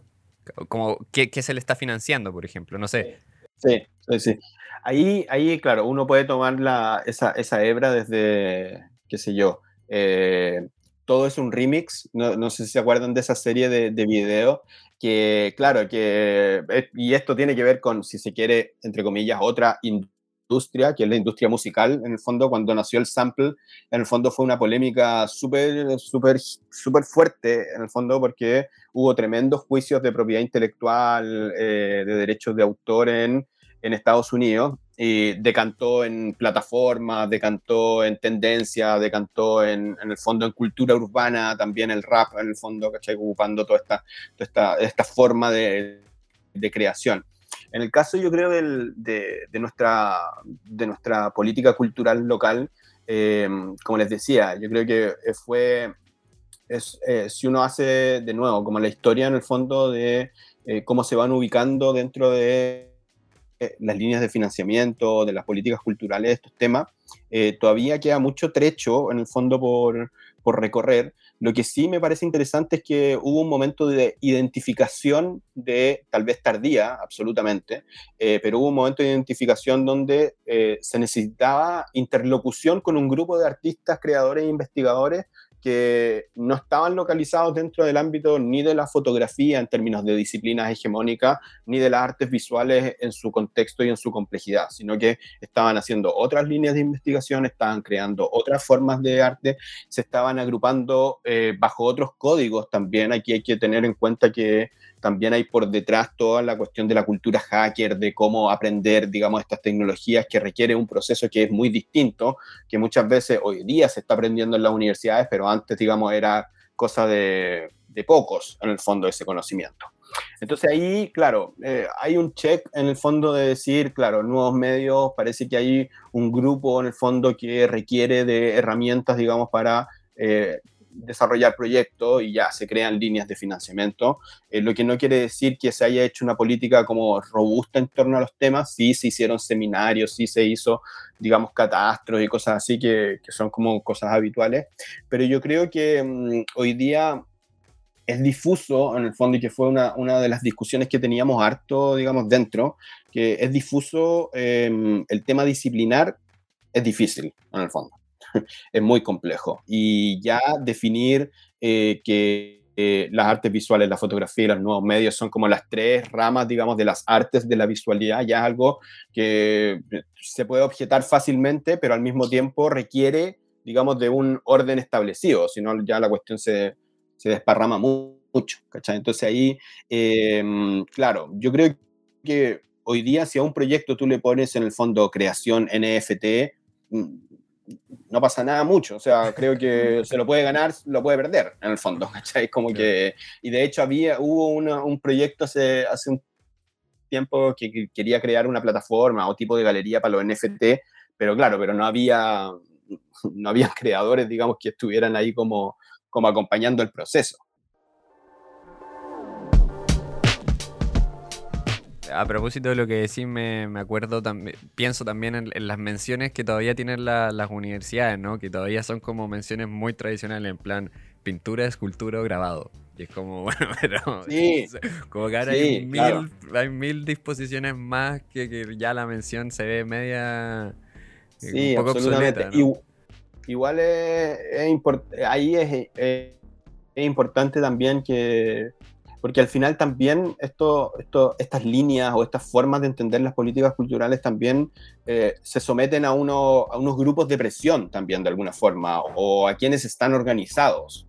como, ¿qué, se le está financiando, por ejemplo? No sé. Sí, sí, sí. Ahí, ahí claro, uno puede tomar la, esa, esa hebra desde, qué sé yo, eh, todo es un remix. No, sé si se acuerdan de esa serie de, de video que, claro, que, y esto tiene que ver con, si se quiere, entre comillas, otra industria, que es la industria musical, en el fondo, cuando nació el sample, en el fondo fue una polémica súper, súper, súper fuerte, en el fondo, porque hubo tremendos juicios de propiedad intelectual, eh, de derechos de autor en, en Estados Unidos, y decantó en plataformas, decantó en tendencia, decantó en, en, el fondo en cultura urbana, también el rap en el fondo, ¿cachai? Ocupando toda esta, toda esta, esta forma de, de, creación. En el caso, yo creo, de, nuestra, de nuestra política cultural local, eh, como les decía, yo creo que fue, es, eh, si uno hace de nuevo, como la historia en el fondo de eh, cómo se van ubicando dentro de las líneas de financiamiento, de las políticas culturales, de estos temas, todavía queda mucho trecho en el fondo por, por recorrer. Lo que sí me parece interesante es que hubo un momento de identificación de, tal vez tardía, absolutamente, eh, pero hubo un momento de identificación donde eh, se necesitaba interlocución con un grupo de artistas, creadores e investigadores que no estaban localizados dentro del ámbito ni de la fotografía en términos de disciplinas hegemónicas, ni de las artes visuales en su contexto y en su complejidad, sino que estaban haciendo otras líneas de investigación, estaban creando otras formas de arte, se estaban agrupando eh, bajo otros códigos también. Aquí hay que tener en cuenta que también hay por detrás toda la cuestión de la cultura hacker, de cómo aprender, digamos, estas tecnologías que requiere un proceso que es muy distinto, que muchas veces hoy día se está aprendiendo en las universidades, pero antes, digamos, era cosa de, pocos en el fondo ese conocimiento. Entonces ahí, claro, eh, hay un check en el fondo de decir, claro, nuevos medios, parece que hay un grupo en el fondo que requiere de herramientas, digamos, para eh, desarrollar proyectos y ya se crean líneas de financiamiento, eh, lo que no quiere decir que se haya hecho una política como robusta en torno a los temas, sí se hicieron seminarios, sí se hizo, digamos, catastros y cosas así que, son como cosas habituales, pero yo creo que mm, hoy día es difuso, en el fondo, y que fue una, una, de las discusiones que teníamos harto, digamos, dentro, que es difuso em, el tema disciplinar, es difícil, en el fondo. es muy complejo. Y ya definir eh, que eh, las artes visuales, la fotografía y los nuevos medios son como las tres ramas, digamos, de las artes de la visualidad, ya es algo que eh, se puede objetar fácilmente, pero al mismo tiempo requiere, digamos, de un orden establecido, si no ya la cuestión se, se desparrama mucho. Entonces ahí, em, claro, yo creo que hoy día si a un proyecto tú le pones en el fondo creación NFT, mm, no pasa nada mucho. O sea, creo que se lo puede ganar, lo puede perder, en el fondo, ¿cachai? Como que, y de hecho había, hubo un proyecto hace, hace un tiempo que, quería crear una plataforma o tipo de galería para los NFT, pero claro, pero no había, no había creadores, digamos, que estuvieran ahí como, como acompañando el proceso. A propósito de lo que decís, me, acuerdo también, pienso también en, las menciones que todavía tienen las universidades, ¿no? Que todavía son como menciones muy tradicionales, en plan pintura, escultura o grabado. Y es como, bueno, pero. Sí, como que ahora hay, mil, hay mil disposiciones más que, ya la mención se ve media. Eh, sí, un poco obsoleta. Igual es, ahí es, es importante también que porque al final también esto, esto, estas líneas o estas formas de entender las políticas culturales también eh, se someten a, a unos grupos de presión también de alguna forma, o a quienes están organizados,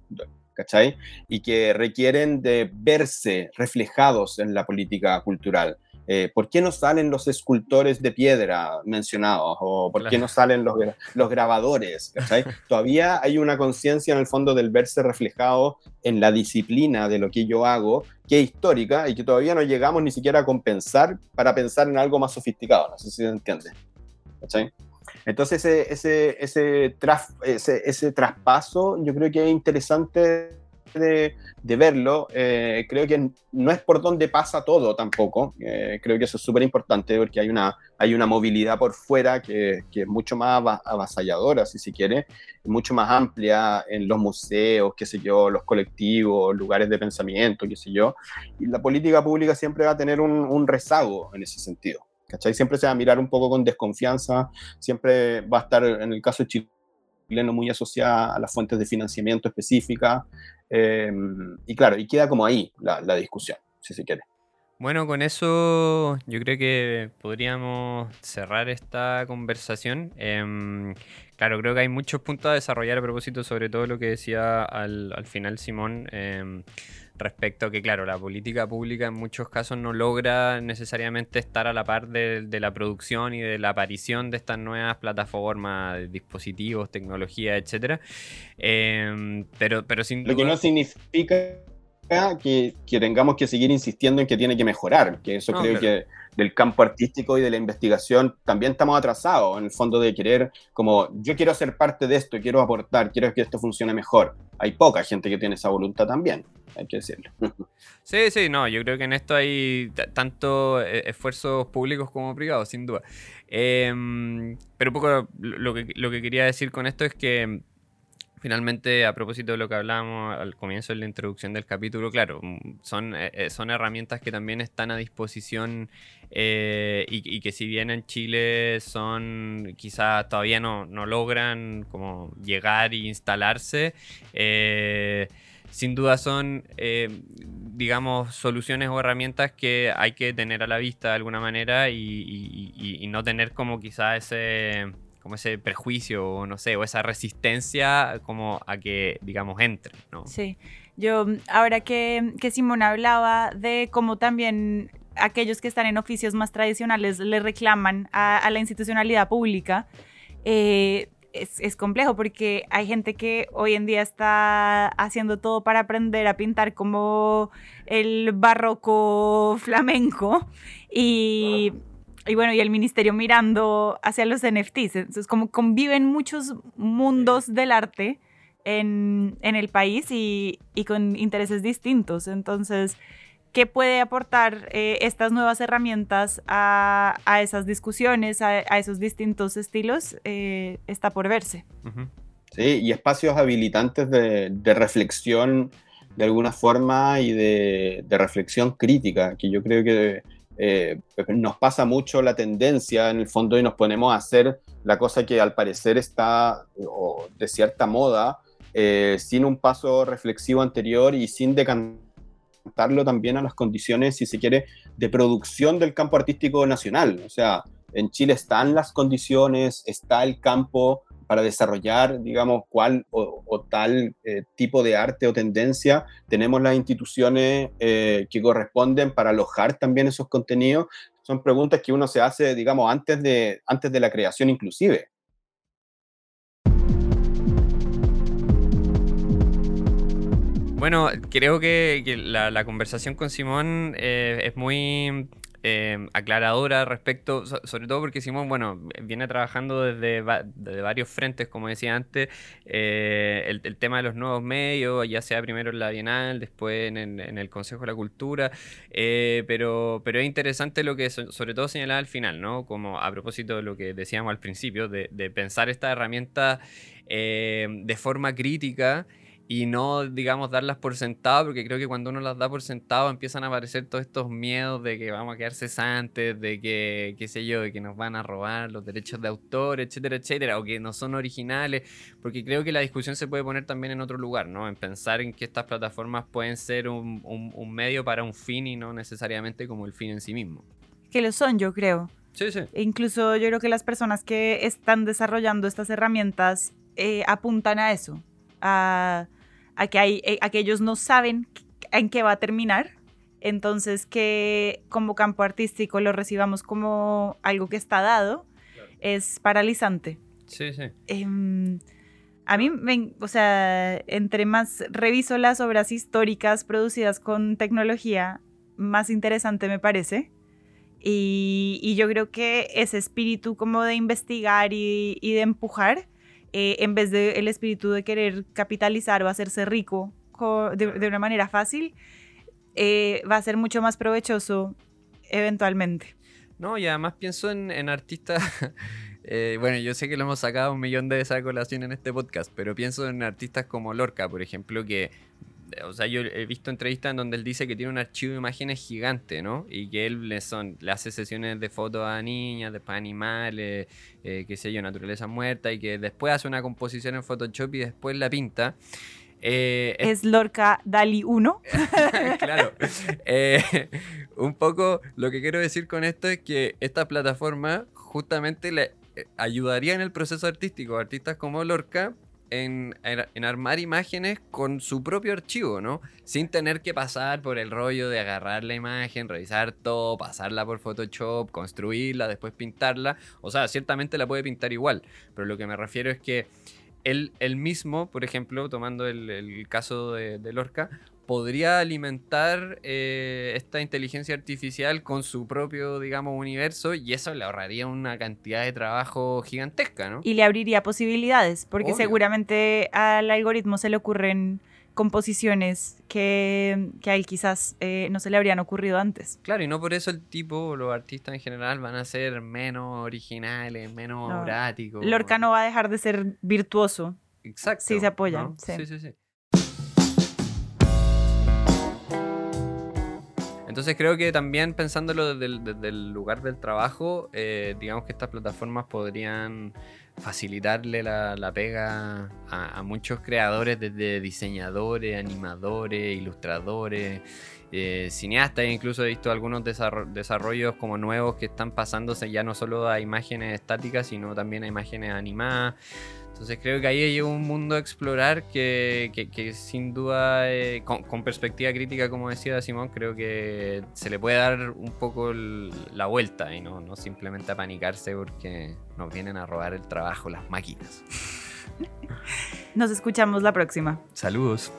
¿cachai? Y que requieren de verse reflejados en la política cultural. Eh, ¿Por qué no salen los escultores de piedra mencionados? ¿O por qué no salen los, los grabadores? Todavía hay una conciencia en el fondo del verse reflejado en la disciplina de lo que yo hago, que es histórica y que todavía no llegamos ni siquiera a compensar para pensar en algo más sofisticado. No sé si se entiende. Entonces ese, ese, ese, ese, ese traspaso yo creo que es interesante de, verlo. Eh, creo que no es por donde pasa todo tampoco. Eh, creo que eso es súper importante porque hay una, hay una movilidad por fuera que, que, es mucho más avasalladora, si se quiere, mucho más amplia en los museos, qué sé yo, los colectivos, lugares de pensamiento, qué sé yo. Y la política pública siempre va a tener un, rezago en ese sentido. ¿Cachai? Siempre se va a mirar un poco con desconfianza, siempre va a estar, en el caso chileno, muy asociada a las fuentes de financiamiento específicas, Em, y claro, y queda como ahí la, discusión, si se quiere. Bueno, con eso yo creo que podríamos cerrar esta conversación. Em, claro, creo que hay muchos puntos a desarrollar a propósito, sobre todo lo que decía al, al final Simón. Em, respecto a que, claro, la política pública en muchos casos no logra necesariamente estar a la par de, la producción y de la aparición de estas nuevas plataformas, dispositivos, tecnología, etcétera. Em, pero, pero sin Lo que no significa significa que, que, tengamos que seguir insistiendo en que tiene que mejorar, que eso creo que del campo artístico y de la investigación también estamos atrasados, en el fondo de querer, como yo quiero ser parte de esto, quiero aportar, quiero que esto funcione mejor. Hay poca gente que tiene esa voluntad también, hay que decirlo. Sí, sí, no, yo creo que en esto hay tanto eh, esfuerzos públicos como privados, sin duda. Em, pero un poco lo que, lo que quería decir con esto es que Finalmente, a propósito de lo que hablábamos al comienzo de la introducción del capítulo, claro, mm, son, eh, eh, son herramientas que también están a disposición eh, y, que si bien en Chile son, quizás todavía no, no logran como llegar e instalarse, sin duda son, digamos, soluciones o herramientas que hay que tener a la vista de alguna manera y, y no tener como quizás ese como ese prejuicio o no sé, o esa resistencia como a que, digamos, entre, ¿no? Sí, yo ahora que, que Simón hablaba de cómo también aquellos que están en oficios más tradicionales le reclaman a, la institucionalidad pública, eh, es, es, complejo porque hay gente que hoy en día está haciendo todo para aprender a pintar como el barroco flamenco y y bueno, y el ministerio mirando hacia los NFTs. Entonces, como conviven muchos mundos del arte en, en el país y, y, con intereses distintos. Entonces, ¿qué puede aportar eh, estas nuevas herramientas a, a esas discusiones, a, a, esos distintos estilos? Eh, está por verse. Sí, y espacios habilitantes de, de reflexión de alguna forma y de, de reflexión crítica, que yo creo que eh, nos pasa mucho la tendencia en el fondo y nos ponemos a hacer la cosa que al parecer está de cierta moda, eh, sin un paso reflexivo anterior y sin decantarlo también a las condiciones, si se quiere, de producción del campo artístico nacional. O sea, en Chile están las condiciones, está el campo, para desarrollar, digamos, cuál o, tal eh, tipo de arte o tendencia. Tenemos las instituciones eh, que corresponden para alojar también esos contenidos. Son preguntas que uno se hace, digamos, antes de, antes de la creación inclusive. Bueno, creo que, la, conversación con Simón eh, es muy eh, aclaradora respecto, sobre todo porque Simón, bueno, viene trabajando desde, varios frentes, como decía antes, eh, el, tema de los nuevos medios, ya sea primero en la Bienal, después en, el Consejo de la Cultura, eh, pero, pero es interesante lo que sobre todo señalaba al final, ¿no? Como a propósito de lo que decíamos al principio, de, de pensar esta herramienta de forma crítica y no, digamos, darlas por sentado, porque creo que cuando uno las da por sentado empiezan a aparecer todos estos miedos de que vamos a quedar cesantes, de que, qué sé yo, de que nos van a robar los derechos de autor, etcétera, etcétera, o que no son originales, porque creo que la discusión se puede poner también en otro lugar, ¿no? En pensar en que estas plataformas pueden ser un, un, medio para un fin y no necesariamente como el fin en sí mismo. Que lo son, yo creo. Sí, sí. E incluso yo creo que las personas que están desarrollando estas herramientas eh, apuntan a eso, a, que hay, eh, ellos no saben en qué va a terminar. Entonces, que como campo artístico lo recibamos como algo que está dado es paralizante. Sí, sí. Em, a mí, o sea, entre más reviso las obras históricas producidas con tecnología, más interesante me parece. Y, yo creo que ese espíritu como de investigar y, y de empujar eh, en vez del espíritu de querer capitalizar o hacerse rico de, una manera fácil, eh, va a ser mucho más provechoso eventualmente. No, y además pienso en, artistas, eh, bueno, yo sé que lo hemos sacado un millón de esa colación en este podcast, pero pienso en artistas como Lorca, por ejemplo, que o sea, yo he visto entrevistas en donde él dice que tiene un archivo de imágenes gigante, ¿no? Y que él le, son, le hace sesiones de fotos a niñas, después animales, eh, qué sé yo, naturaleza muerta, y que después hace una composición en Photoshop y después la pinta. Eh, es Lorca Dali 1. claro. Eh, un poco lo que quiero decir con esto es que esta plataforma justamente le ayudaría en el proceso artístico a artistas como Lorca en, armar imágenes con su propio archivo, ¿no? Sin tener que pasar por el rollo de agarrar la imagen, revisar todo, pasarla por Photoshop, construirla, después pintarla. O sea, ciertamente la puede pintar igual, pero lo que me refiero es que él, mismo, por ejemplo, tomando el, caso de, Lorca, podría alimentar eh, esta inteligencia artificial con su propio, digamos, universo y eso le ahorraría una cantidad de trabajo gigantesca, ¿no? Y le abriría posibilidades, porque Obvio. seguramente al algoritmo se le ocurren composiciones que, que a él quizás eh, no se le habrían ocurrido antes. Claro, y no por eso el tipo, o los artistas en general, van a ser menos originales, menos No. Lorca no va a dejar de ser virtuoso. Exacto. Sí, se apoyan, ¿no? sí. sí, sí, sí. Entonces creo que también pensándolo desde el, lugar del trabajo, eh, digamos que estas plataformas podrían facilitarle la, pega a, muchos creadores, desde diseñadores, animadores, ilustradores, eh, cineastas, incluso he visto algunos desarro- desarrollos como nuevos que están pasándose ya no solo a imágenes estáticas, sino también a imágenes animadas. Entonces creo que ahí hay un mundo a explorar que, que- que sin duda, eh, con, con perspectiva crítica, como decía Simón, creo que se le puede dar un poco el- la vuelta y no, no simplemente apanicarse porque nos vienen a robar el trabajo las máquinas. Nos escuchamos la próxima. Saludos.